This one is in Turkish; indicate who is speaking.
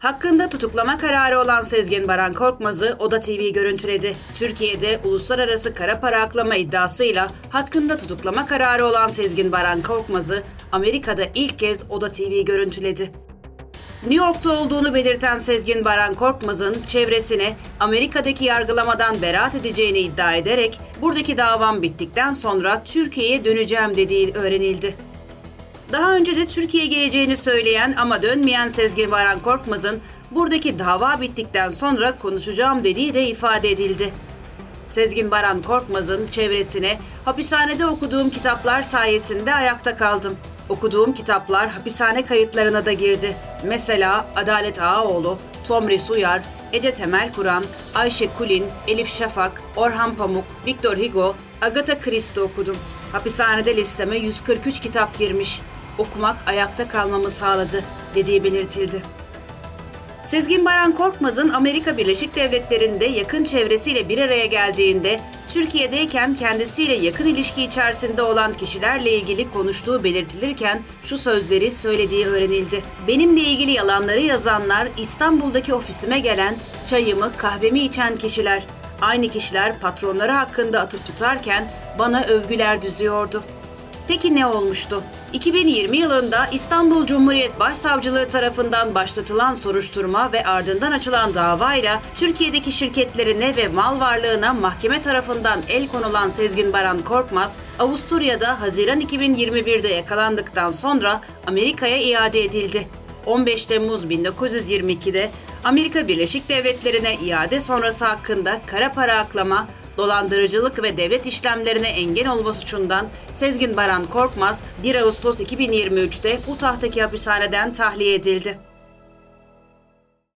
Speaker 1: Hakkında tutuklama kararı olan Sezgin Baran Korkmaz'ı Oda TV görüntüledi. Türkiye'de uluslararası kara para aklama iddiasıyla hakkında tutuklama kararı olan Sezgin Baran Korkmaz'ı Amerika'da ilk kez Oda TV görüntüledi. New York'ta olduğunu belirten Sezgin Baran Korkmaz'ın çevresine Amerika'daki yargılamadan beraat edeceğini iddia ederek buradaki davam bittikten sonra Türkiye'ye döneceğim dediği öğrenildi. Daha önce de Türkiye'ye geleceğini söyleyen ama dönmeyen Sezgin Baran Korkmaz'ın buradaki dava bittikten sonra konuşacağım dediği de ifade edildi. Sezgin Baran Korkmaz'ın çevresine hapishanede okuduğum kitaplar sayesinde ayakta kaldım. Okuduğum kitaplar hapishane kayıtlarına da girdi. Mesela Adalet Ağaoğlu, Tomris Uyar, Ece Temel Kur'an, Ayşe Kulin, Elif Şafak, Orhan Pamuk, Victor Hugo, Agatha Christie okudum. Hapishanede listeme 143 kitap girmiş. Okumak ayakta kalmamı sağladı dediği belirtildi. Sezgin Baran Korkmaz'ın Amerika Birleşik Devletleri'nde yakın çevresiyle bir araya geldiğinde Türkiye'deyken kendisiyle yakın ilişki içerisinde olan kişilerle ilgili konuştuğu belirtilirken şu sözleri söylediği öğrenildi. Benimle ilgili yalanları yazanlar İstanbul'daki ofisime gelen, çayımı, kahvemi içen kişiler. Aynı kişiler patronları hakkında atıp tutarken bana övgüler düzüyordu. Peki ne olmuştu? 2020 yılında İstanbul Cumhuriyet Başsavcılığı tarafından başlatılan soruşturma ve ardından açılan davayla Türkiye'deki şirketlerine ve mal varlığına mahkeme tarafından el konulan Sezgin Baran Korkmaz, Avusturya'da Haziran 2021'de yakalandıktan sonra Amerika'ya iade edildi. 15 Temmuz 1922'de Amerika Birleşik Devletleri'ne iade sonrası hakkında kara para aklama, dolandırıcılık ve devlet işlemlerine engel olma suçundan Sezgin Baran Korkmaz 1 Ağustos 2023'te bu tahtaki hapishaneden tahliye edildi.